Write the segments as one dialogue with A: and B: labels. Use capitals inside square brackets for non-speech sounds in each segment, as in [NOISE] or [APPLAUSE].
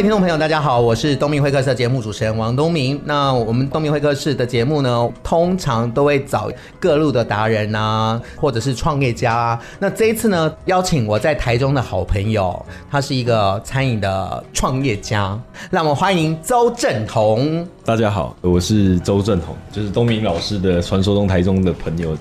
A: 位听众朋友，大家好，我是东明会客室的节目主持人王东明。那我们东明会客室的节目呢，通常都会找各路的达人啊，或者是创业家。那这一次呢，邀请我在台中的好朋友，他是一个餐饮的创业家，让我们欢迎周政宏。
B: 大家好，我是周政宏，就是东明老师的传说中台中的朋友，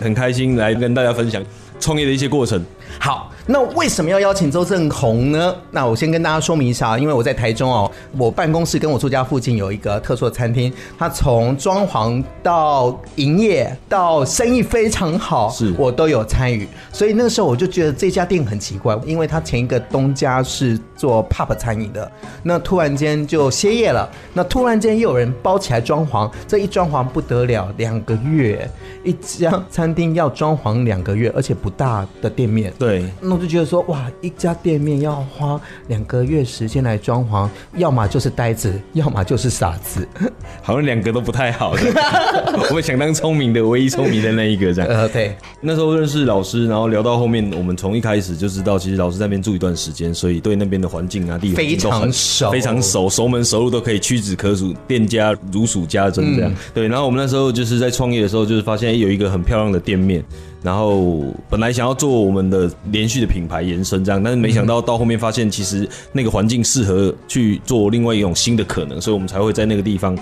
B: 很开心来跟大家分享创业的一些过程。
A: 好。那为什么要邀请周正宏呢？那我先跟大家说明一下，因为我在台中哦，我办公室跟我住家附近有一个特殊的餐厅，它从装潢到营业到生意非常好，是我都有参与。所以那个时候我就觉得这家店很奇怪，因为它前一个东家是做 pub 餐饮的，那突然间就歇业了，那突然间又有人包起来装潢，这一装潢不得了，两个月一家餐厅要装潢两个月，而且不大的店面，
B: 对。
A: 那我就觉得说，哇，一家店面要花两个月时间来装潢，要么就是呆子，要么就是傻子，[LAUGHS]
B: 好像两个都不太好的。[LAUGHS] 我想当聪明的，唯一聪明的那一个这样。
A: 呃，对。
B: 那时候认识老师，然后聊到后面，我们从一开始就知道，其实老师在那边住一段时间，所以对那边的环境啊、地方
A: 非常熟，
B: 非常熟，熟门熟路都可以屈指可数，店家如数家珍这样。嗯、对，然后我们那时候就是在创业的时候，就是发现有一个很漂亮的店面。然后本来想要做我们的连续的品牌延伸这样，但是没想到到后面发现其实那个环境适合去做另外一种新的可能，所以我们才会在那个地方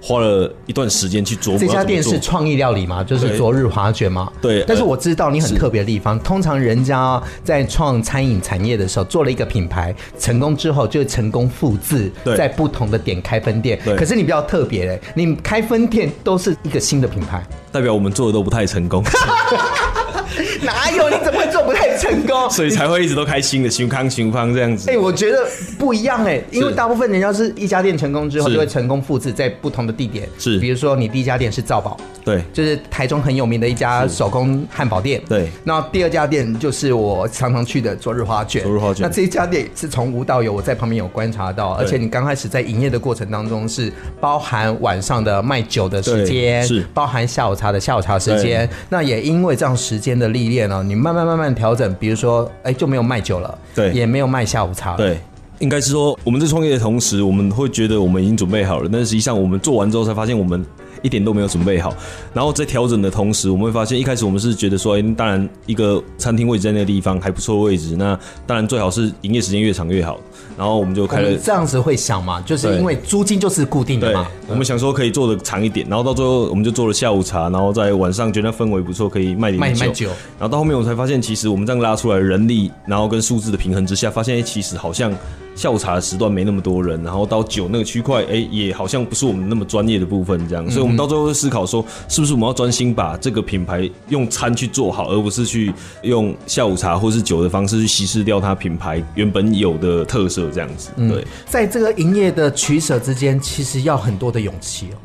B: 花了一段时间去做。
A: 这家店是创意料理吗？就是昨日华卷吗？
B: 对。
A: 但是我知道你很特别的地方，通常人家在创餐饮产业的时候做了一个品牌成功之后，就成功复制，在不同的点开分店。对。可是你比较特别嘞，你开分店都是一个新的品牌。
B: 代表我们做的都不太成功，[LAUGHS] [LAUGHS]
A: 哪有？你怎么会做不太成功？[LAUGHS]
B: 所以才会一直都开新的新康新康这样子。
A: 哎、欸，我觉得不一样哎、欸，因为大部分人要是一家店成功之后就会成功复制在不同的地点，是，比如说你第一家店是造宝，
B: 对，
A: 就是台中很有名的一家手工汉堡店，
B: 对。
A: 那第二家店就是我常常去的昨日花卷，
B: 昨日花卷。
A: 那这一家店是从无到有，我在旁边有观察到，而且你刚开始在营业的过程当中是包含晚上的卖酒的时间，是。包含下午茶的下午茶时间，那也因为这样时间的历练呢，你慢慢慢慢调整，比如说，哎、欸，就没有卖酒了，对，也没有卖下午茶了，
B: 对，应该是说，我们在创业的同时，我们会觉得我们已经准备好了，但是实际上我们做完之后才发现我们。一点都没有准备好，然后在调整的同时，我们会发现一开始我们是觉得说，欸、当然一个餐厅位置在那个地方还不错的位置，那当然最好是营业时间越长越好。然后我们就开了
A: 这样子会想嘛，就是因为租金就是固定的嘛。
B: 我们想说可以做的长一点，然后到最后我们就做了下午茶，然后在晚上觉得氛围不错，可以卖点酒。卖酒。然后到后面我才发现，其实我们这样拉出来人力，然后跟数字的平衡之下，发现其实好像。下午茶的时段没那么多人，然后到酒那个区块，哎，也好像不是我们那么专业的部分，这样，所以我们到最后会思考说，是不是我们要专心把这个品牌用餐去做好，而不是去用下午茶或是酒的方式去稀释掉它品牌原本有的特色，这样子。对，嗯，
A: 在这个营业的取舍之间，其实要很多的勇气哦。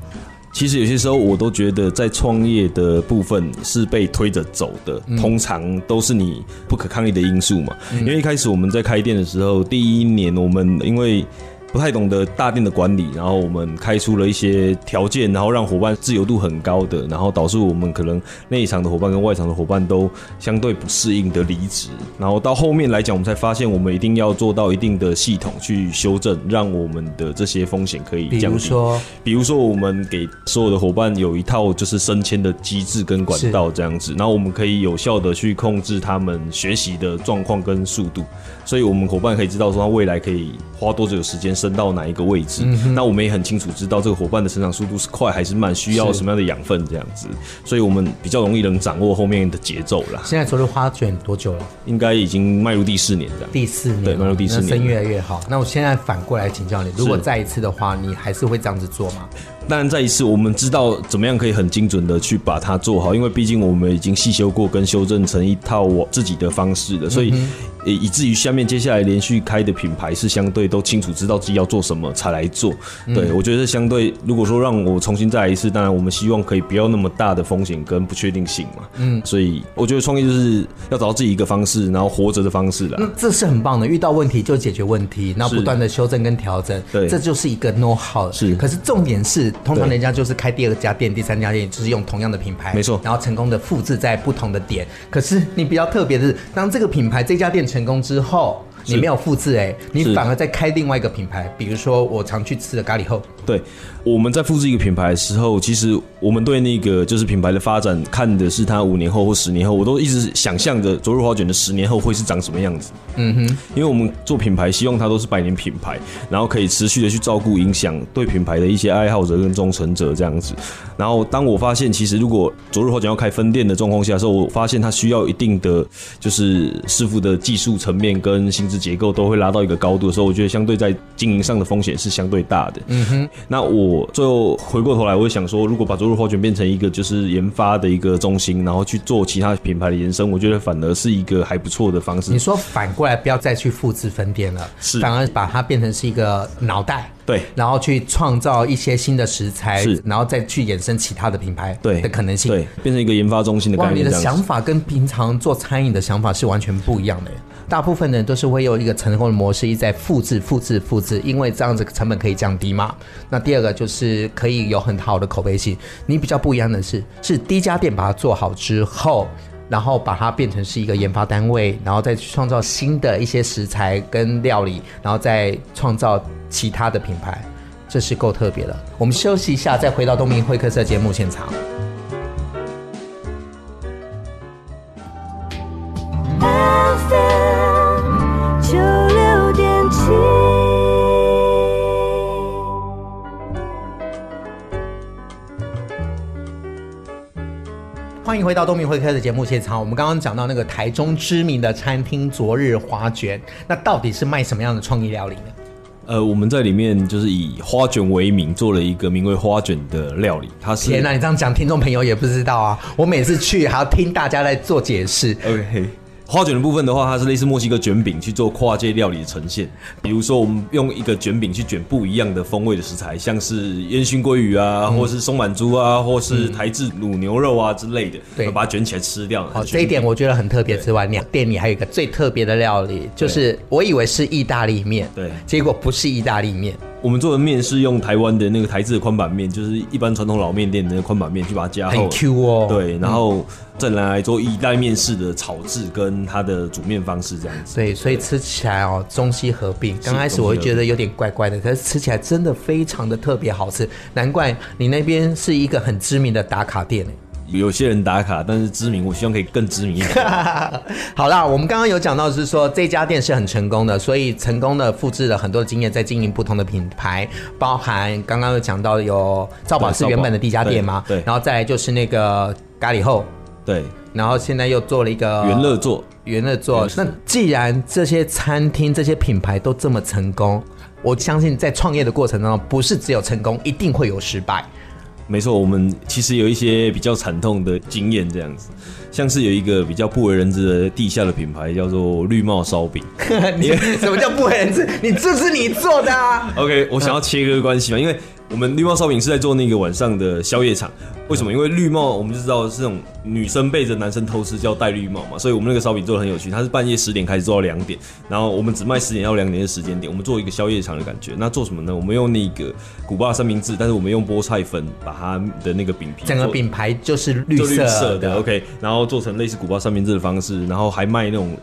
B: 其实有些时候我都觉得，在创业的部分是被推着走的，通常都是你不可抗力的因素嘛。因为一开始我们在开店的时候，第一年我们因为。不太懂得大店的管理，然后我们开出了一些条件，然后让伙伴自由度很高的，然后导致我们可能内场的伙伴跟外场的伙伴都相对不适应的离职，然后到后面来讲，我们才发现我们一定要做到一定的系统去修正，让我们的这些风险可以降低。比如说，比如说我们给所有的伙伴有一套就是升迁的机制跟管道这样子，然后我们可以有效的去控制他们学习的状况跟速度，所以我们伙伴可以知道说他未来可以花多久的时间。升到哪一个位置？嗯、那我们也很清楚知道这个伙伴的成长速度是快还是慢，需要什么样的养分这样子，所以我们比较容易能掌握后面的节奏啦。
A: 现在昨日花卷多久了？
B: 应该已经迈入第四年这样。
A: 第四年，
B: 对，迈入第四年，
A: 生越来越好。那我现在反过来请教你，如果再一次的话，你还是会这样子做吗？
B: 当然，再一次，我们知道怎么样可以很精准的去把它做好，因为毕竟我们已经细修过跟修正成一套我自己的方式了，所以。以至于下面接下来连续开的品牌是相对都清楚知道自己要做什么才来做。嗯、对，我觉得相对如果说让我重新再来一次，当然我们希望可以不要那么大的风险跟不确定性嘛。嗯，所以我觉得创业就是要找到自己一个方式，然后活着的方式了。
A: 那这是很棒的，遇到问题就解决问题，然后不断的修正跟调整。对，这就是一个 know how。是，可是重点是，通常人家就是开第二家店、第三家店，就是用同样的品牌，
B: 没错，
A: 然后成功的复制在不同的点。可是你比较特别的是，当这个品牌这家店成功之后，你没有复制哎，你反而在开另外一个品牌，比如说我常去吃的咖喱后。
B: 对，我们在复制一个品牌的时候，其实我们对那个就是品牌的发展看的是它五年后或十年后，我都一直想象着卓日花卷的十年后会是长什么样子。嗯哼，因为我们做品牌，希望它都是百年品牌，然后可以持续的去照顾影响对品牌的一些爱好者跟忠诚者这样子。然后当我发现，其实如果昨日花卷要开分店的状况下的时候，我发现它需要一定的就是师傅的技术层面跟薪资结构都会拉到一个高度的时候，我觉得相对在经营上的风险是相对大的。嗯哼。那我最后回过头来，我会想说，如果把灼日花卷变成一个就是研发的一个中心，然后去做其他品牌的延伸，我觉得反而是一个还不错的方式。
A: 你说反过来，不要再去复制分店了，是反而把它变成是一个脑袋，
B: 对，
A: 然后去创造一些新的食材，是，然后再去衍生其他的品牌，对的可能性，
B: 对，变成一个研发中心的概念。
A: 哇，你的想法跟平常做餐饮的想法是完全不一样的。大部分人都是会有一个成功的模式，一再复制、复制、复制，因为这样子成本可以降低嘛。那第二个就是可以有很好的口碑性。你比较不一样的是，是第一家店把它做好之后，然后把它变成是一个研发单位，然后再去创造新的一些食材跟料理，然后再创造其他的品牌，这是够特别的。我们休息一下，再回到东明会客室节目现场。欢迎回到东明会客的节目现场。我们刚刚讲到那个台中知名的餐厅昨日花卷，那到底是卖什么样的创意料理呢？
B: 呃，我们在里面就是以花卷为名，做了一个名为花卷的料理。它是
A: 天哪，你这样讲，听众朋友也不知道啊。我每次去还要听大家在做解释。
B: OK。花卷的部分的话，它是类似墨西哥卷饼去做跨界料理的呈现。比如说，我们用一个卷饼去卷不一样的风味的食材，像是烟熏鲑鱼啊，嗯、或是松满猪啊，或是台制卤牛肉啊之类的，对，把它卷起来吃掉。
A: 好，这一点我觉得很特别之外，你店里还有一个最特别的料理，就是我以为是意大利面，对，结果不是意大利面。
B: 我们做的面是用台湾的那个台制的宽板面，就是一般传统老面店的那个宽板面去把它加厚，
A: 很 Q 哦。
B: 对，然后再来做意大利面式的炒制跟它的煮面方式这样子。
A: 对，所以吃起来哦，中西合并。刚开始我会觉得有点怪怪的，可是吃起来真的非常的特别好吃，难怪你那边是一个很知名的打卡店。
B: 有些人打卡，但是知名，我希望可以更知名一点。[LAUGHS]
A: 好啦，我们刚刚有讲到是说这家店是很成功的，所以成功的复制了很多的经验，在经营不同的品牌，包含刚刚有讲到有赵宝是原本的第一家店嘛，对，然后再来就是那个咖喱后，
B: 对，
A: 然后现在又做了一个
B: 元乐座，
A: 元乐座。那既然这些餐厅、这些品牌都这么成功，我相信在创业的过程当中，不是只有成功，一定会有失败。
B: 没错，我们其实有一些比较惨痛的经验，这样子，像是有一个比较不为人知的地下的品牌，叫做绿帽烧饼。[LAUGHS]
A: 你什么叫不为人知？你这是你做的啊？[LAUGHS]
B: OK，我想要切割关系嘛，因为。我们绿帽烧饼是在做那个晚上的宵夜场，为什么？因为绿帽我们就知道是这种女生背着男生偷吃叫戴绿帽嘛，所以我们那个烧饼做的很有趣。它是半夜十点开始做到两点，然后我们只卖十点到两点的时间点，我们做一个宵夜场的感觉。那做什么呢？我们用那个古巴三明治，但是我们用菠菜粉把它的那个饼皮，
A: 整个饼牌就是绿色的，绿色的
B: ，OK，然后做成类似古巴三明治的方式，然后还卖那种。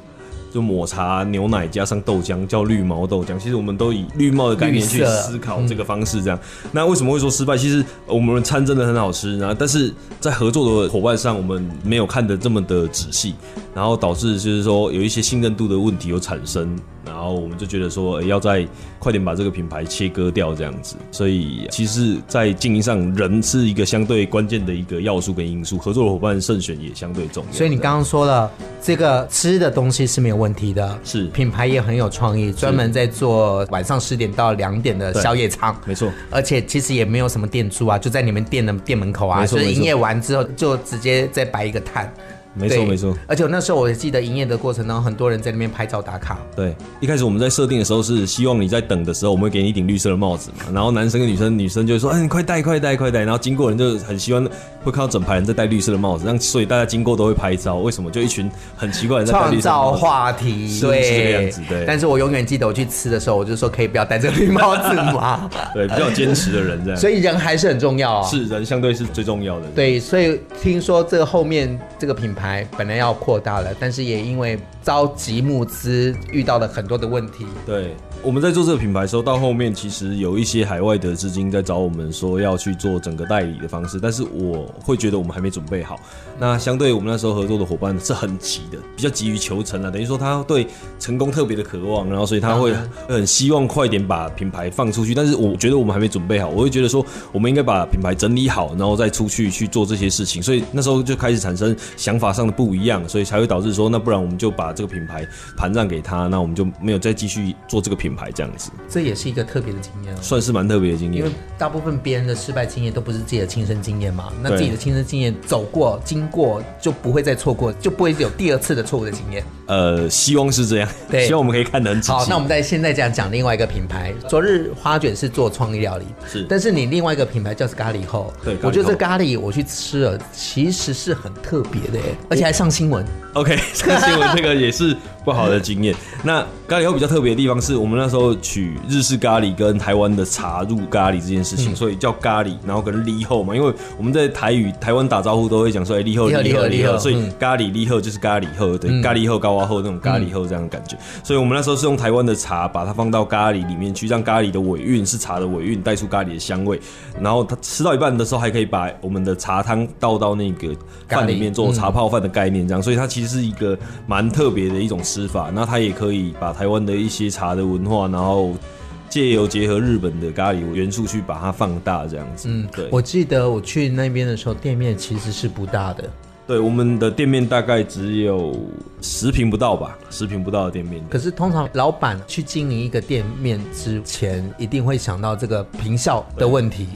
B: 就抹茶牛奶加上豆浆，叫绿毛豆浆。其实我们都以绿帽的概念去思考这个方式，这样。那为什么会说失败？其实我们餐真的很好吃，然后但是在合作的伙伴上，我们没有看得这么的仔细，然后导致就是说有一些信任度的问题有产生。然后我们就觉得说，欸、要再快点把这个品牌切割掉，这样子。所以，其实，在经营上，人是一个相对关键的一个要素跟因素，合作的伙伴慎选也相对重要。
A: 所以，你刚刚说了，这个吃的东西是没有问题的，
B: 是
A: 品牌也很有创意，专门在做晚上十点到两点的宵夜场，
B: 没错。
A: 而且，其实也没有什么店租啊，就在你们店的店门口啊，就是营业完之后就直接再摆一个摊。
B: 没错没错。
A: 而且那时候我记得营业的过程当中，很多人在那边拍照打卡。
B: 对，一开始我们在设定的时候是希望你在等的时候，我们会给你一顶绿色的帽子嘛，然后男生跟女生，女生就会说，哎，你快戴快戴快戴，然后经过人就很希望会看到整排人在戴绿色的帽子，这样所以大家经过都会拍照。为什么？就一群很奇怪的人在戴绿色帽子。
A: 创造话题，
B: 对，是这个样子。对。
A: 但是我永远记得我去吃的时候，我就说可以不要戴这个绿帽子 [LAUGHS] 嘛？
B: 对，比较坚持的人这样。
A: 所以人还是很重要啊。
B: 是人相对是最重要的。
A: 对，所以听说这个后面这个品牌本来要扩大了，但是也因为着急募资，遇到了很多的问题。
B: 对。我们在做这个品牌的时候，到后面其实有一些海外的资金在找我们说要去做整个代理的方式，但是我会觉得我们还没准备好。那相对我们那时候合作的伙伴是很急的，比较急于求成啊，等于说他对成功特别的渴望，然后所以他 [LAUGHS] 会很希望快点把品牌放出去。但是我觉得我们还没准备好，我会觉得说我们应该把品牌整理好，然后再出去去做这些事情。所以那时候就开始产生想法上的不一样，所以才会导致说，那不然我们就把这个品牌盘让给他，那我们就没有再继续做这个品牌。这样子，
A: 这也是一个特别的经验，
B: 算是蛮特别的经验。
A: 因为大部分别人的失败经验都不是自己的亲身经验嘛，那自己的亲身经验走过、经过，就不会再错过，就不会有第二次的错误的经验。
B: 呃，希望是这样，对，希望我们可以看得很仔细。
A: 好，那我们在现在讲讲另外一个品牌，昨日花卷是做创意料理，
B: 是，
A: 但是你另外一个品牌叫是咖喱后，
B: 对，
A: 我觉得这咖喱我去吃了，其实是很特别的，而且还上新闻。
B: OK，上新闻这个也是不好的经验。[LAUGHS] 那咖喱后比较特别的地方是我们那时候取日式咖喱跟台湾的茶入咖喱这件事情，嗯、所以叫咖喱，然后跟利后嘛，因为我们在台语台湾打招呼都会讲说哎利后利后利后，所以咖喱利后就是咖喱后，对，嗯、咖喱后高娃后那种咖喱后这样的感觉。所以我们那时候是用台湾的茶把它放到咖喱里面去，让咖喱的尾韵是茶的尾韵带出咖喱的香味，然后它吃到一半的时候还可以把我们的茶汤倒到那个饭里面做茶泡饭的概念这样，所以它其实是一个蛮特别的一种吃法。那它也可以把台湾的一些茶的文化，然后借由结合日本的咖喱元素去把它放大，这样子。嗯，对。
A: 我记得我去那边的时候，店面其实是不大的。
B: 对，我们的店面大概只有十平不到吧，十平不到的店面。
A: 可是通常老板去经营一个店面之前，一定会想到这个平效的问题。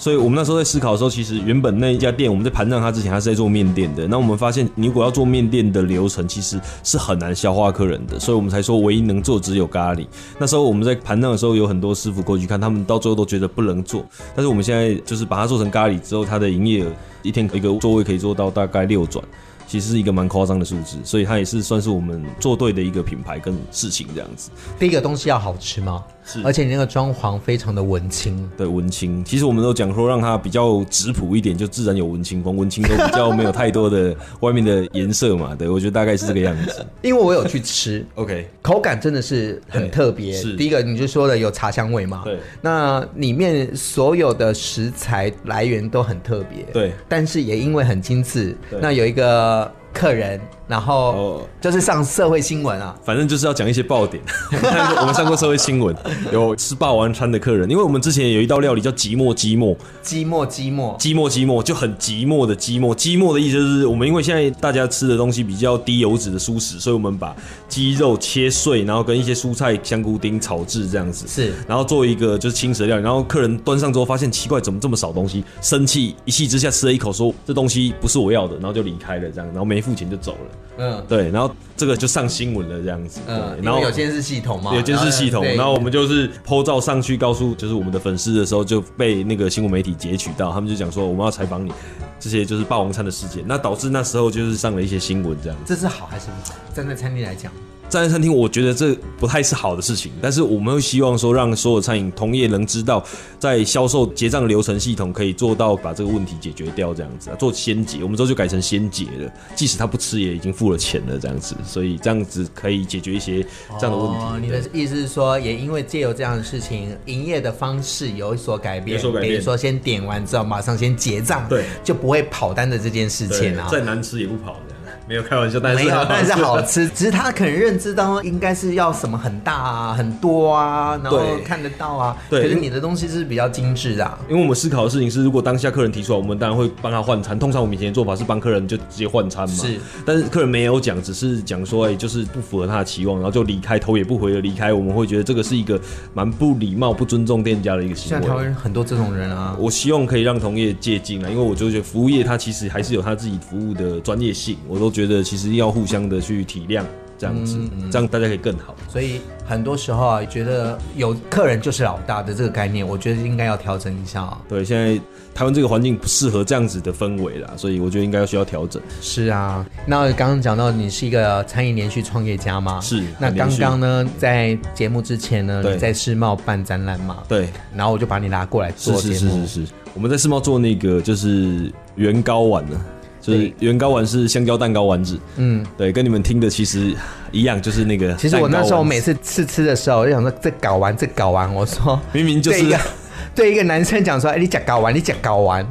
B: 所以我们那时候在思考的时候，其实原本那一家店，我们在盘账它之前，它是在做面店的。那我们发现，你如果要做面店的流程，其实是很难消化客人的。所以我们才说，唯一能做只有咖喱。那时候我们在盘账的时候，有很多师傅过去看，他们到最后都觉得不能做。但是我们现在就是把它做成咖喱之后，它的营业额一天一个座位可以做到大概六转。其实是一个蛮夸张的数字，所以它也是算是我们做对的一个品牌跟事情这样子。
A: 第一个东西要好吃吗？是，而且你那个装潢非常的文青。
B: 对，文青。其实我们都讲说让它比较质朴一点，就自然有文青风。文青都比较没有太多的外面的颜色嘛。对，我觉得大概是这个样子。[LAUGHS]
A: 因为我有去吃
B: ，OK，
A: 口感真的是很特别。是，第一个你就说的有茶香味嘛？对。那里面所有的食材来源都很特别。
B: 对。
A: 但是也因为很精致，那有一个。客人，然后就是上社会新闻啊，
B: 反正就是要讲一些爆点。[LAUGHS] 我们上过社会新闻，[LAUGHS] 有吃霸王餐的客人，因为我们之前有一道料理叫寂寞寂寞
A: 寂寞寂寞
B: 寂寞寂寞，就很寂寞的寂寞。寂寞的意思就是，我们因为现在大家吃的东西比较低油脂的蔬食，所以我们把鸡肉切碎，然后跟一些蔬菜、香菇丁炒制这样子，
A: 是，
B: 然后做一个就是轻食料理。然后客人端上之后发现奇怪，怎么这么少东西？生气，一气之下吃了一口，说这东西不是我要的，然后就离开了这样，然后没付钱就走了。嗯，对，然后这个就上新闻了，这样子。嗯，
A: 然后有监视系统嘛？
B: 有监视系统，然后我们就是 po 照上去，告诉就是我们的粉丝的时候，就被那个新闻媒体截取到，他们就讲说我们要采访你，这些就是霸王餐的事件，那导致那时候就是上了一些新闻，这样
A: 子。这是好还是不好？站在餐厅来讲。
B: 站在餐厅，我觉得这不太是好的事情。但是我们会希望说，让所有餐饮同业能知道，在销售结账流程系统可以做到把这个问题解决掉，这样子啊，做先结。我们之后就改成先结了，即使他不吃，也已经付了钱了，这样子。所以这样子可以解决一些这样的问题。
A: 哦，你的意思是说，也因为借由这样的事情，营业的方式有所改变，
B: 有所改变。
A: 比如说，先点完之后马上先结账，对，就不会跑单的这件事情啊。
B: 再难吃也不跑的。没有开玩笑，但是
A: 没有，但是好吃。[LAUGHS] 只是他可能认知当中应该是要什么很大啊、很多啊，然后看得到啊。对，可是你的东西是比较精致的啊。
B: 因为我们思考的事情是，如果当下客人提出来，我们当然会帮他换餐。通常我们以前的做法是帮客人就直接换餐嘛。
A: 是，
B: 但是客人没有讲，只是讲说，哎，就是不符合他的期望，然后就离开，头也不回的离开。我们会觉得这个是一个蛮不礼貌、不尊重店家的一个行为。
A: 现在台湾很多这种人啊。
B: 我希望可以让同业借鉴啊，因为我就觉得服务业它其实还是有他自己服务的专业性，我都觉得其实要。互相的去体谅，这样子，这样大家可以更好。
A: 所以很多时候啊，觉得有客人就是老大的这个概念，我觉得应该要调整一下啊。
B: 对，现在台湾这个环境不适合这样子的氛围啦，所以我觉得应该要需要调整。
A: 是啊，那刚刚讲到你是一个餐饮连续创业家吗？
B: 是。
A: 那刚刚呢，在节目之前呢，对你在世贸办展览嘛？
B: 对。
A: 然后我就把你拉过来做节目。
B: 是是是是是。我们在世贸做那个就是圆糕碗呢。就是原糕丸是香蕉蛋糕丸子，嗯，对，跟你们听的其实一样，就是那个。
A: 其实我那时候每次吃吃的时候，我就想说这睾丸，这睾丸，我说
B: 明明就是
A: 对一个 [LAUGHS] 对一个男生讲说，哎，你讲睾丸，你讲睾丸，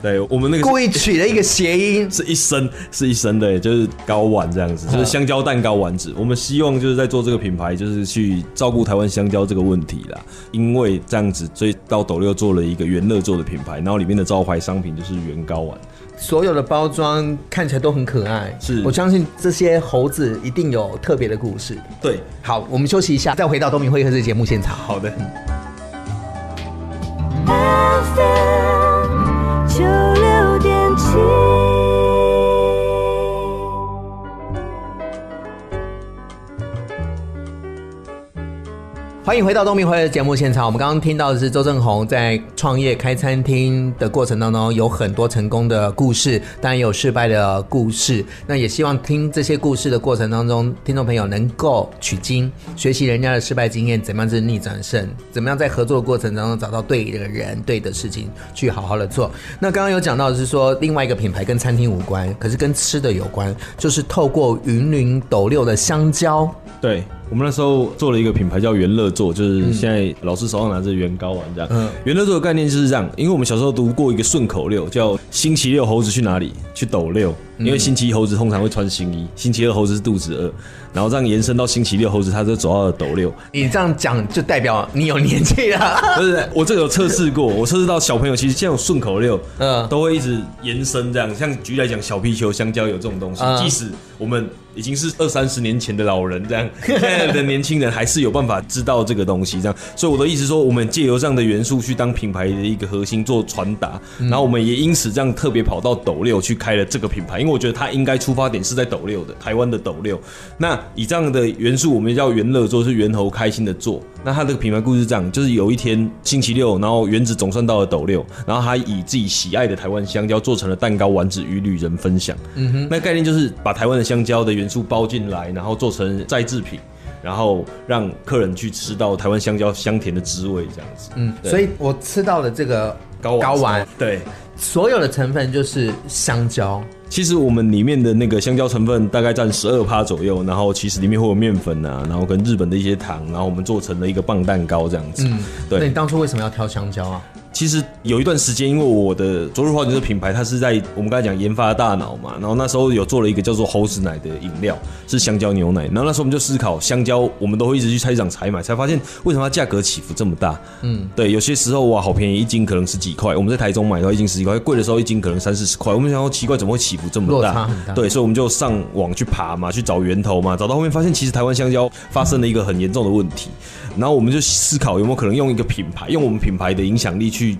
B: 对我们那个
A: 故意取了一个谐音，[LAUGHS]
B: 是一生是一生的，就是睾丸这样子，就是香蕉蛋糕丸子。我们希望就是在做这个品牌，就是去照顾台湾香蕉这个问题啦。因为这样子，所以到斗六做了一个元乐做的品牌，然后里面的招牌商品就是原高丸。
A: 所有的包装看起来都很可爱，
B: 是
A: 我相信这些猴子一定有特别的故事。
B: 对，
A: 好，我们休息一下，再回到东明会客室节目现场。
B: 好的。
A: 欢迎回到东明会的节目现场。我们刚刚听到的是周正宏在创业开餐厅的过程当中，有很多成功的故事，当然也有失败的故事。那也希望听这些故事的过程当中，听众朋友能够取经，学习人家的失败经验，怎么样是逆转胜，怎么样在合作的过程当中找到对的人、对的事情去好好的做。那刚刚有讲到的是说，另外一个品牌跟餐厅无关，可是跟吃的有关，就是透过云林斗六的香蕉。
B: 对。我们那时候做了一个品牌叫元乐座，就是现在老师手上拿着元高丸这样。嗯，元乐座的概念就是这样，因为我们小时候读过一个顺口溜，叫“星期六猴子去哪里？去斗六”。因为星期一猴子通常会穿新衣，星期二猴子是肚子饿，然后这样延伸到星期六猴子，他就走到了斗六。
A: 你这样讲就代表你有年纪了。[LAUGHS]
B: 不是，我这个有测试过，我测试到小朋友其实现在有顺口溜，嗯，都会一直延伸这样。像举例来讲，小皮球、香蕉有这种东西，即使我们。已经是二三十年前的老人，这样 [LAUGHS] 现在的年轻人还是有办法知道这个东西，这样。所以我的意思说，我们借由这样的元素去当品牌的一个核心做传达，然后我们也因此这样特别跑到斗六去开了这个品牌，因为我觉得它应该出发点是在斗六的，台湾的斗六。那以这样的元素，我们叫元乐做，是猿猴开心的做。那它这个品牌故事是这样，就是有一天星期六，然后原子总算到了斗六，然后他以自己喜爱的台湾香蕉做成了蛋糕丸子与旅人分享。嗯哼，那概念就是把台湾的香蕉的元素包进来，然后做成再制品，然后让客人去吃到台湾香蕉香甜的滋味，这样子。嗯，
A: 所以我吃到了这个糕糕丸，
B: 对，
A: 所有的成分就是香蕉。
B: 其实我们里面的那个香蕉成分大概占十二趴左右，然后其实里面会有面粉啊，然后跟日本的一些糖，然后我们做成了一个棒蛋糕这样子。嗯，对。
A: 那你当初为什么要挑香蕉啊？
B: 其实有一段时间，因为我的昨日花园这个品牌，它是在我们刚才讲研发的大脑嘛，然后那时候有做了一个叫做猴子奶的饮料，是香蕉牛奶。然后那时候我们就思考，香蕉我们都会一直去菜市场采买，才发现为什么它价格起伏这么大？嗯，对，有些时候哇，好便宜，一斤可能十几块，我们在台中买的话一斤十几块，贵的时候一斤可能三四十块。我们想说奇怪，怎么会起伏这么大。对，所以我们就上网去爬嘛，去找源头嘛，找到后面发现，其实台湾香蕉发生了一个很严重的问题。然后我们就思考有没有可能用一个品牌，用我们品牌的影响力去。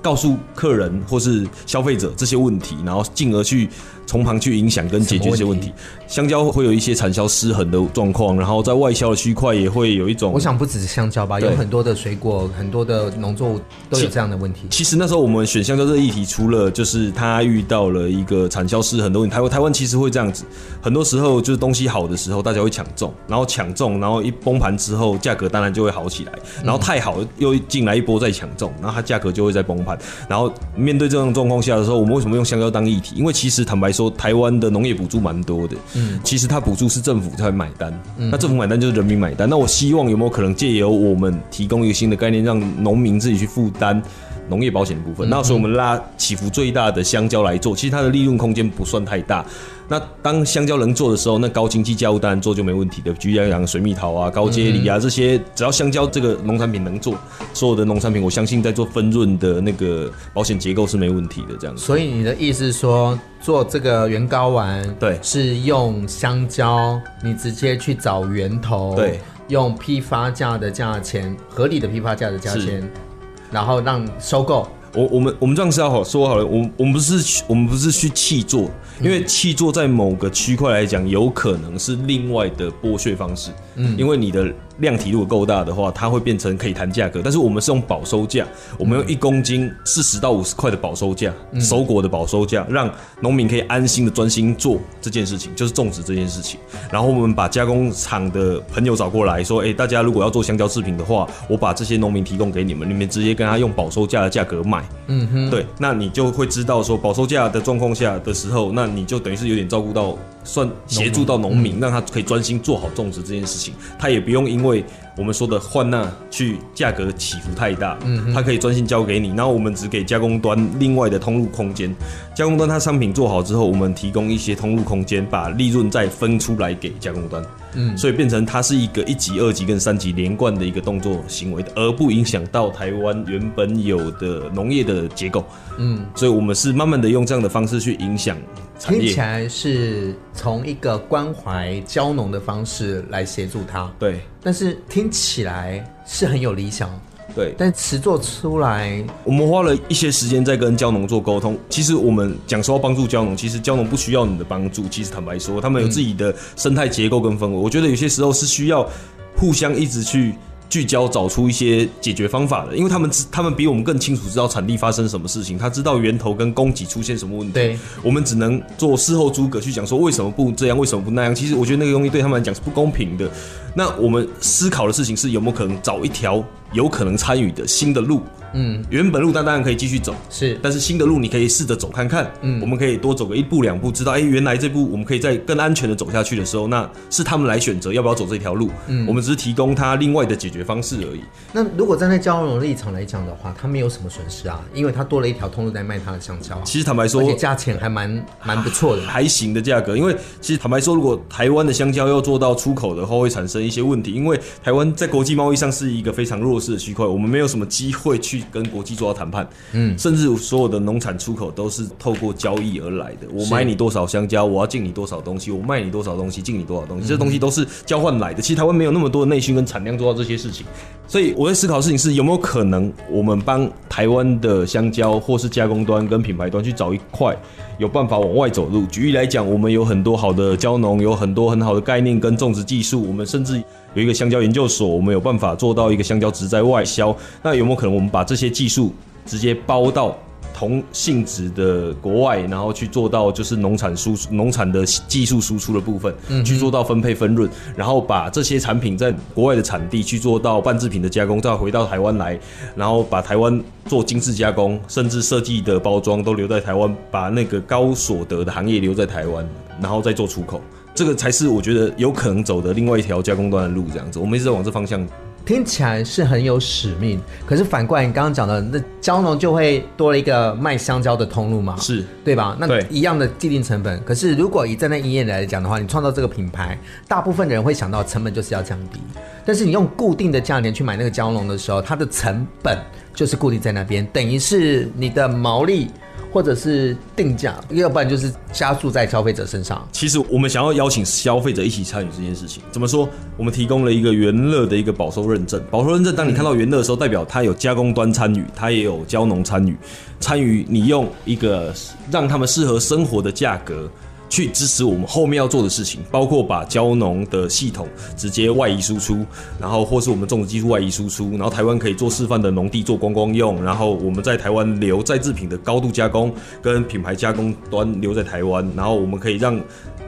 B: 告诉客人或是消费者这些问题，然后进而去。从旁去影响跟解决一些问题，香蕉会有一些产销失衡的状况，然后在外销的区块也会有一种。
A: 我想不只是香蕉吧，有很多的水果、很多的农作物都有这样的问题。
B: 其实那时候我们选香蕉这个议题，除了就是它遇到了一个产销失衡的问题，台湾台湾其实会这样子，很多时候就是东西好的时候大家会抢种，然后抢种，然后一崩盘之后价格当然就会好起来，然后太好又进来一波再抢种，然后它价格就会再崩盘。然后面对这种状况下的时候，我们为什么用香蕉当议题？因为其实坦白说。台湾的农业补助蛮多的，嗯，其实它补助是政府才买单，嗯，那政府买单就是人民买单。那我希望有没有可能借由我们提供一个新的概念，让农民自己去负担农业保险的部分。那所以我们拉起伏最大的香蕉来做，其实它的利润空间不算太大。那当香蕉能做的时候，那高经济价物当然做就没问题的。举例来讲，水蜜桃啊、高阶梨啊这些，只要香蕉这个农产品能做，所有的农产品，我相信在做分润的那个保险结构是没问题的。这样子。
A: 所以你的意思是说，做这个原睾丸，
B: 对，
A: 是用香蕉，你直接去找源头，
B: 对，
A: 用批发价的价钱，合理的批发价的价钱，然后让收购。
B: 我我们我们这样是要好说好了，我我们不是我们不是去弃座。因为弃座在某个区块来讲，有可能是另外的剥削方式。嗯，因为你的量体如果够大的话，它会变成可以谈价格。但是我们是用保收价，我们用一公斤四十到五十块的保收价，收果的保收价，让农民可以安心的专心做这件事情，就是种植这件事情。然后我们把加工厂的朋友找过来说：“哎，大家如果要做香蕉制品的话，我把这些农民提供给你们，你们直接跟他用保收价的价格卖。”嗯哼，对，那你就会知道说保收价的状况下的时候，那你就等于是有点照顾到，算协助到农民，让他可以专心做好种植这件事情，他也不用因为我们说的换纳去价格起伏太大，嗯，他可以专心交给你，然后我们只给加工端另外的通路空间，加工端他商品做好之后，我们提供一些通路空间，把利润再分出来给加工端，嗯，所以变成它是一个一级、二级跟三级连贯的一个动作行为的，而不影响到台湾原本有的农业的结构，嗯，所以我们是慢慢的用这样的方式去影响。
A: 听起来是从一个关怀蕉农的方式来协助他，
B: 对。
A: 但是听起来是很有理想，
B: 对。
A: 但词作出来，
B: 我们花了一些时间在跟蕉农做沟通。其实我们讲说要帮助蕉农，其实蕉农不需要你的帮助。其实坦白说，他们有自己的生态结构跟氛围。我觉得有些时候是需要互相一直去。聚焦找出一些解决方法的，因为他们知他们比我们更清楚知道产地发生什么事情，他知道源头跟供给出现什么问题。
A: 对，
B: 我们只能做事后诸葛去讲说为什么不这样，为什么不那样。其实我觉得那个东西对他们来讲是不公平的。那我们思考的事情是有没有可能找一条有可能参与的新的路。嗯，原本路当然可以继续走，
A: 是，
B: 但是新的路你可以试着走看看。嗯，我们可以多走个一步两步，知道哎、欸，原来这步我们可以再更安全的走下去的时候，那是他们来选择要不要走这条路。嗯，我们只是提供他另外的解决方式而已。
A: 那如果站在交融的立场来讲的话，他没有什么损失啊，因为他多了一条通路在卖他的香蕉、啊。
B: 其实坦白说，
A: 而且价钱还蛮蛮不错的，[LAUGHS]
B: 还行的价格。因为其实坦白说，如果台湾的香蕉要做到出口的话，会产生一些问题，因为台湾在国际贸易上是一个非常弱势的区块，我们没有什么机会去跟国际做到。谈判，嗯，甚至所有的农产出口都是透过交易而来的。我买你多少香蕉，我要进你多少东西；我卖你多少东西，进你多少东西。这东西都是交换来的。其实台湾没有那么多的内需跟产量做到这些事情，所以我在思考的事情是有没有可能，我们帮台湾的香蕉或是加工端跟品牌端去找一块有办法往外走路。举例来讲，我们有很多好的蕉农，有很多很好的概念跟种植技术，我们甚至有一个香蕉研究所，我们有办法做到一个香蕉植栽外销。那有没有可能，我们把这些技术直接包到同性质的国外，然后去做到就是农产输出、农产的技术输出的部分，嗯去做到分配分润，然后把这些产品在国外的产地去做到半制品的加工，再回到台湾来，然后把台湾做精致加工，甚至设计的包装都留在台湾，把那个高所得的行业留在台湾，然后再做出口，这个才是我觉得有可能走的另外一条加工端的路。这样子，我们一直在往这方向。
A: 听起来是很有使命，可是反过来，你刚刚讲的那蕉农就会多了一个卖香蕉的通路嘛？
B: 是
A: 对吧？那一样的既定成本，可是如果以站在营业来讲的话，你创造这个品牌，大部分的人会想到成本就是要降低，但是你用固定的价钱去买那个蕉农的时候，它的成本就是固定在那边，等于是你的毛利。或者是定价，要不然就是加速在消费者身上。
B: 其实我们想要邀请消费者一起参与这件事情，怎么说？我们提供了一个元乐的一个保收认证。保收认证，当你看到元乐的时候，代表它有加工端参与，它也有胶农参与，参与你用一个让他们适合生活的价格。去支持我们后面要做的事情，包括把蕉农的系统直接外移输出，然后或是我们种植技术外移输出，然后台湾可以做示范的农地做观光用，然后我们在台湾留再制品的高度加工跟品牌加工端留在台湾，然后我们可以让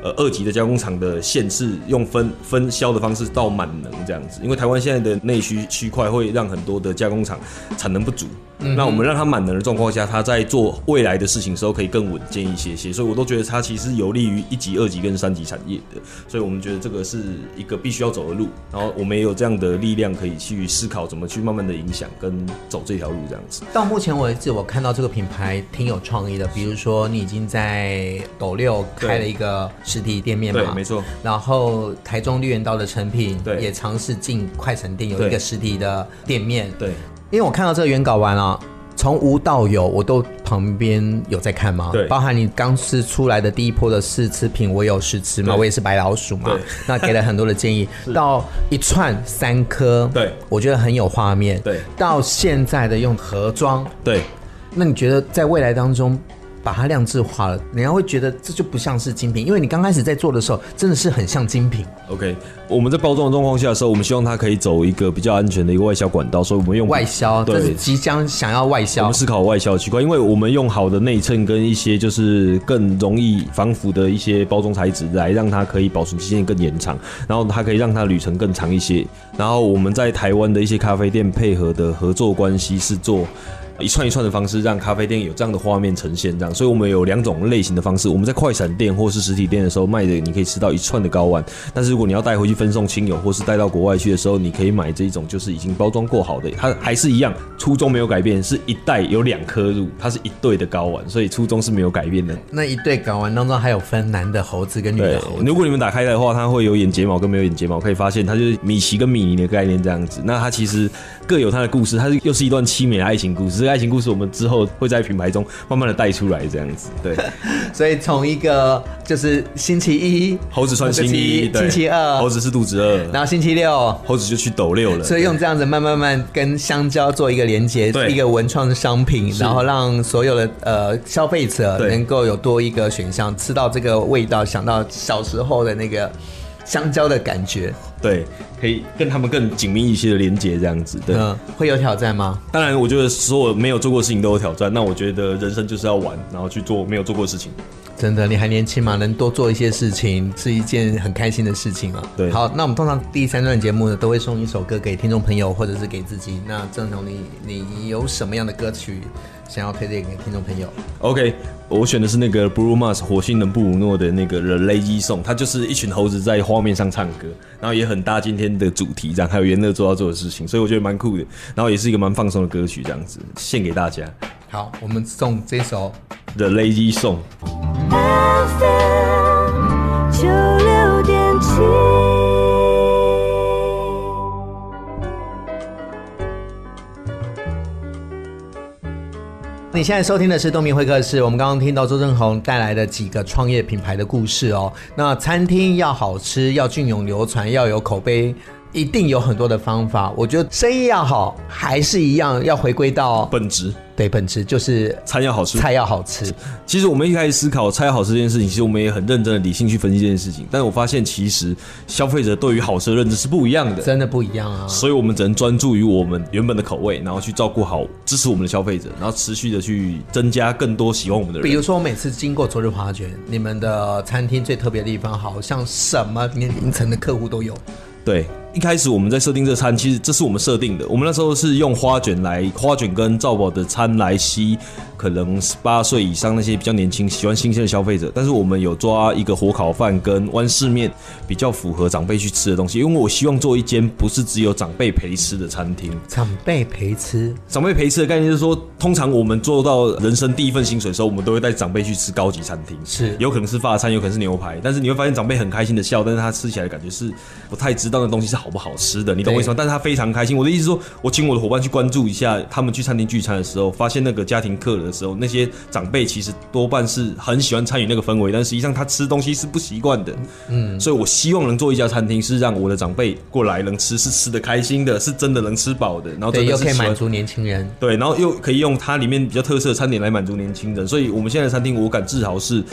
B: 呃二级的加工厂的限制用分分销的方式到满能这样子，因为台湾现在的内需区块会让很多的加工厂产能不足。嗯、那我们让他满能的状况下，他在做未来的事情的时候可以更稳健一些些。所以我都觉得他其实有利于一级、二级跟三级产业的。所以我们觉得这个是一个必须要走的路。然后我们也有这样的力量可以去思考怎么去慢慢的影响跟走这条路这样子。
A: 到目前为止，我看到这个品牌挺有创意的。比如说，你已经在斗六开了一个实体店面嘛？
B: 对，没错。
A: 然后台中绿园道的成品也尝试进快闪店有一个实体的店面。
B: 对，
A: 因为我看到这个原稿完了，从无到有，我都旁边有在看嘛。
B: 对，
A: 包含你刚试出来的第一波的试吃品，我有试吃嘛，我也是白老鼠嘛。那给了很多的建议，[LAUGHS] 到一串三颗，
B: 对，
A: 我觉得很有画面。
B: 对，
A: 到现在的用盒装，
B: 对，
A: 那你觉得在未来当中？把它量质化了，人家会觉得这就不像是精品，因为你刚开始在做的时候，真的是很像精品。
B: OK，我们在包装的状况下的时候，我们希望它可以走一个比较安全的一个外销管道，所以我们用
A: 外销，这是即将想要外销。
B: 我们思考外销的区块，因为我们用好的内衬跟一些就是更容易防腐的一些包装材质，来让它可以保存期限更延长，然后它可以让它旅程更长一些。然后我们在台湾的一些咖啡店配合的合作关系是做。一串一串的方式，让咖啡店有这样的画面呈现，这样，所以我们有两种类型的方式。我们在快闪店或是实体店的时候卖的，你可以吃到一串的睾丸。但是如果你要带回去分送亲友，或是带到国外去的时候，你可以买这一种，就是已经包装过好的，它还是一样，初衷没有改变，是一袋有两颗入，它是一对的睾丸，所以初衷是没有改变的。
A: 那一对睾丸当中还有分男的猴子跟女的猴子。
B: 如果你们打开的话，它会有眼睫毛跟没有眼睫毛，可以发现它就是米奇跟米妮的概念这样子。那它其实各有它的故事，它是又是一段凄美的爱情故事。这个爱情故事我们之后。会在品牌中慢慢的带出来，这样子，对。[LAUGHS]
A: 所以从一个就是星期一
B: 猴子穿新衣，
A: 星期二
B: 猴子是肚子饿，
A: 然后星期六
B: 猴子就去抖六了。
A: 所以用这样子慢慢慢跟香蕉做一个连接，一个文创的商品，然后让所有的呃消费者能够有多一个选项，吃到这个味道，想到小时候的那个香蕉的感觉。
B: 对，可以跟他们更紧密一些的连接，这样子。对，
A: 嗯，会有挑战吗？
B: 当然，我觉得所有没有做过的事情都有挑战。那我觉得人生就是要玩，然后去做没有做过的事情。
A: 真的，你还年轻嘛，能多做一些事情是一件很开心的事情啊。
B: 对，
A: 好，那我们通常第三段节目呢，都会送一首歌给听众朋友或者是给自己。那郑总，你你有什么样的歌曲想要推荐给听众朋友
B: ？OK，我选的是那个 Bruno Mars 火星人布鲁诺的那个 The Lazy Song，它就是一群猴子在画面上唱歌，然后也很搭今天的主题，这样还有元乐做要做的事情，所以我觉得蛮酷的。然后也是一个蛮放松的歌曲，这样子献给大家。
A: 好，我们送这首
B: The Lazy Song。
C: 九六点七。
A: 你现在收听的是东明会客室。我们刚刚听到周正宏带来的几个创业品牌的故事哦。那餐厅要好吃，要隽永流传，要有口碑，一定有很多的方法。我觉得生意要好，还是一样要回归到
B: 本质。
A: 对，本质就是
B: 餐要好吃，
A: 菜要好吃。
B: 其实我们一开始思考菜要好吃这件事情，其实我们也很认真的理性去分析这件事情。但是我发现，其实消费者对于好吃的认知是不一样的，
A: 真的不一样啊。
B: 所以我们只能专注于我们原本的口味，然后去照顾好、支持我们的消费者，然后持续的去增加更多喜欢我们的人。
A: 比如说，我每次经过昨日华卷，你们的餐厅最特别的地方，好像什么年龄层的客户都有。
B: 对，一开始我们在设定这餐，其实这是我们设定的。我们那时候是用花卷来，花卷跟赵宝的餐来吸。可能十八岁以上那些比较年轻、喜欢新鲜的消费者，但是我们有抓一个火烤饭跟湾式面，比较符合长辈去吃的东西。因为我希望做一间不是只有长辈陪吃的餐厅。
A: 长辈陪吃，
B: 长辈陪吃的概念就是说，通常我们做到人生第一份薪水的时候，我们都会带长辈去吃高级餐厅，
A: 是
B: 有可能是法餐，有可能是牛排，但是你会发现长辈很开心的笑，但是他吃起来的感觉是不太知道那东西是好不好吃的，你懂我意思吗？但是他非常开心。我的意思是说，我请我的伙伴去关注一下，他们去餐厅聚餐的时候，发现那个家庭客的时候，那些。长辈其实多半是很喜欢参与那个氛围，但实际上他吃东西是不习惯的。嗯，所以我希望能做一家餐厅，是让我的长辈过来能吃，是吃的开心的，是真的能吃饱的。然后对，
A: 又可以满足年轻人。
B: 对，然后又可以用它里面比较特色的餐点来满足年轻人。所以我们现在的餐厅，我敢自豪是。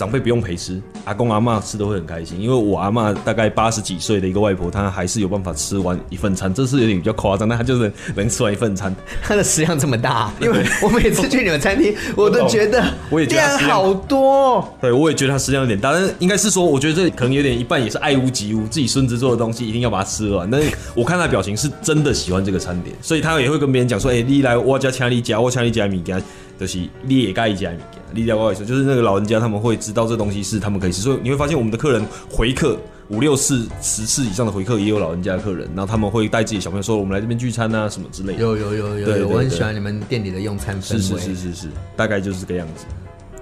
B: 长辈不用陪吃，阿公阿妈吃都会很开心。因为我阿妈大概八十几岁的一个外婆，她还是有办法吃完一份餐，这是有点比较夸张，但她就是能吃完一份餐。[LAUGHS]
A: 她的食量这么大，[LAUGHS] 因为我每次去你们餐厅，[LAUGHS] 我都觉得
B: 我也觉得
A: 量好多。
B: 对，我也觉得她食量有点大，但是应该是说，我觉得这可能有点一半也是爱屋及乌，自己孙子做的东西一定要把它吃完。但是我看她表情是真的喜欢这个餐点，所以她也会跟别人讲说：“哎、欸，你来我家请你家，我请你家米家。”就是你也该一家米家，你了解我意思，就是那个老人家他们会知道这东西是他们可以吃，所以你会发现我们的客人回客五六次、十次以上的回客也有老人家的客人，然后他们会带自己小朋友说我们来这边聚餐啊什么之类的。
A: 有有有有有，我很喜欢你们店里的用餐氛围。
B: 是是是是是，大概就是这个样子。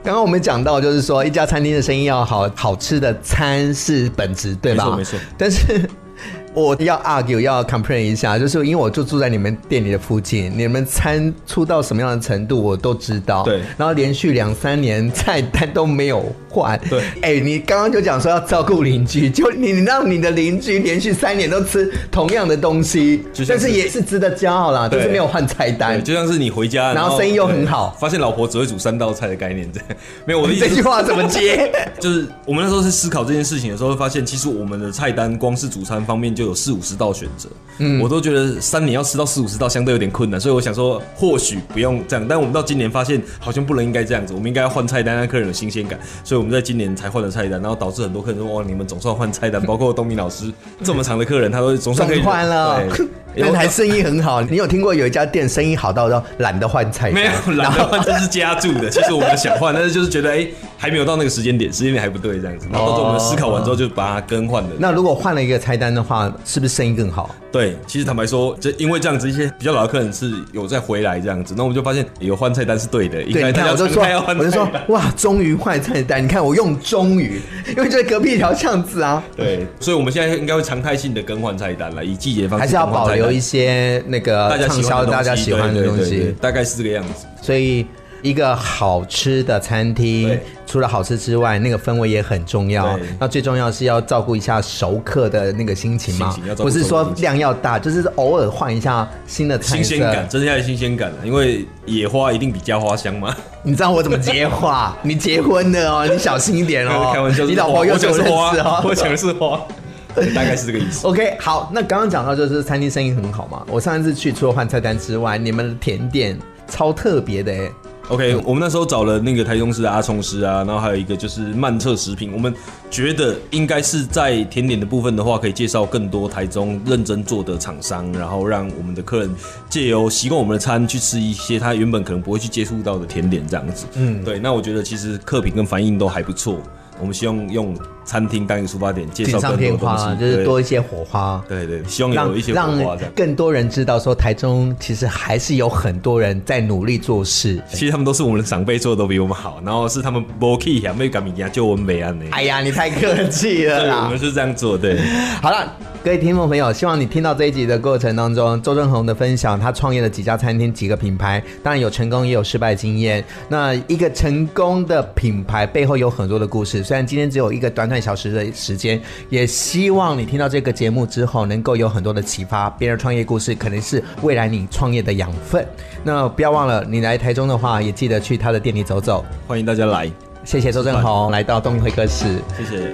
A: 刚刚我们讲到，就是说一家餐厅的生意要好，好吃的餐是本质，对吧？
B: 没错没错。
A: 但是。我要 argue 要 complain 一下，就是因为我就住在你们店里的附近，你们餐出到什么样的程度我都知道。
B: 对，
A: 然后连续两三年菜单都没有换。
B: 对，
A: 哎、欸，你刚刚就讲说要照顾邻居，就你让你的邻居连续三年都吃同样的东西，是但是也是值得骄傲啦，就是没有换菜单。
B: 就像是你回家，
A: 然后生意又很好，
B: 发现老婆只会煮三道菜的概念，这 [LAUGHS] 没有我的意思。
A: 这句话怎么接？[LAUGHS]
B: 就是我们那时候是思考这件事情的时候，会发现其实我们的菜单光是主餐方面就有四五十道选择，嗯，我都觉得三年要吃到四五十道相对有点困难，所以我想说或许不用这样，但我们到今年发现好像不能应该这样子，我们应该要换菜单让客人有新鲜感，所以我们在今年才换了菜单，然后导致很多客人说哇，你们总算换菜单，包括东明老师这么长的客人，他都总算可以
A: 换了，但还生意很好。你有听过有一家店生意好到要懒得换菜单？
B: 没有，[LAUGHS] 懒得换这是加注的。[LAUGHS] 其实我们想换，但是就是觉得哎、欸，还没有到那个时间点，时间点还不对这样子。然后到时候我们思考完之后就把它更换了。
A: 那如果换了一个菜单的话，是不是生意更好？
B: 对，其实坦白说，就因为这样子，一些比较老的客人是有在回来这样子，那我们就发现有换菜单是对的。
A: 对，你看，我就说，我就说，哇，终于换菜单！你看，我用终于，因为就在隔壁一条巷子啊。
B: 对，所以我们现在应该会常态性的更换菜单了，以季节方式。
A: 还是要保留一些那个畅销大家喜欢的东西，
B: 大概是这个样子。
A: 所以。一个好吃的餐厅，除了好吃之外，那个氛围也很重要。那最重要是要照顾一下熟客的那个心情嘛，不是说量要大，就是偶尔换一下新的菜色，
B: 新鲜感，增加点新鲜感了。因为野花一定比家花香嘛。
A: 你知道我怎么接话？[LAUGHS] 你结婚的哦，你小心一点哦。
B: 开玩笑，
A: 你老婆又讲是花哦，
B: 我讲的是花，[LAUGHS] 大概是这个意思。
A: OK，好，那刚刚讲到就是餐厅生意很好嘛。我上一次去，除了换菜单之外，你们的甜点超特别的哎。
B: OK，我们那时候找了那个台中市的阿聪师啊，然后还有一个就是慢测食品，我们觉得应该是在甜点的部分的话，可以介绍更多台中认真做的厂商，然后让我们的客人借由习惯我们的餐去吃一些他原本可能不会去接触到的甜点这样子。嗯，对，那我觉得其实客品跟反应都还不错。我们希望用餐厅当一个出发点，介绍更多东西，
A: 就是多一些火花。
B: 对对，希望有一些火花，
A: 让更多人知道说台中其实还是有很多人在努力做事。
B: 其实他们都是我们的长辈，做的都比我们好，然后是他们不客气，没敢米家就我们没安呢。
A: 哎呀，你太客气了啦！[LAUGHS]
B: 我们是这样做，对。
A: 好了。各位听众朋友，希望你听到这一集的过程当中，周正宏的分享，他创业了几家餐厅、几个品牌，当然有成功也有失败经验。那一个成功的品牌背后有很多的故事。虽然今天只有一个短短小时的时间，也希望你听到这个节目之后，能够有很多的启发。别人创业故事可能是未来你创业的养分。那不要忘了，你来台中的话，也记得去他的店里走走。
B: 欢迎大家来，
A: 谢谢周正宏来到东明会客室，
B: 谢谢。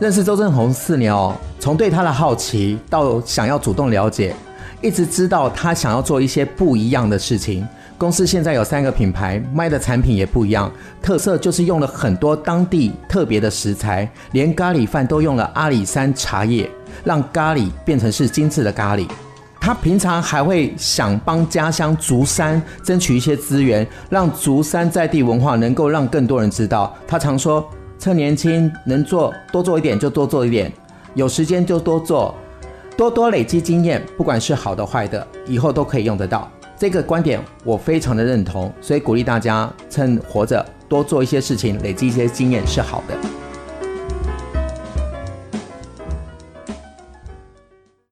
A: 认识周正宏四年哦，从对他的好奇到想要主动了解，一直知道他想要做一些不一样的事情。公司现在有三个品牌，卖的产品也不一样，特色就是用了很多当地特别的食材，连咖喱饭都用了阿里山茶叶，让咖喱变成是精致的咖喱。他平常还会想帮家乡竹山争取一些资源，让竹山在地文化能够让更多人知道。他常说。趁年轻能做多做一点就多做一点，有时间就多做，多多累积经验，不管是好的坏的，以后都可以用得到。这个观点我非常的认同，所以鼓励大家趁活着多做一些事情，累积一些经验是好的。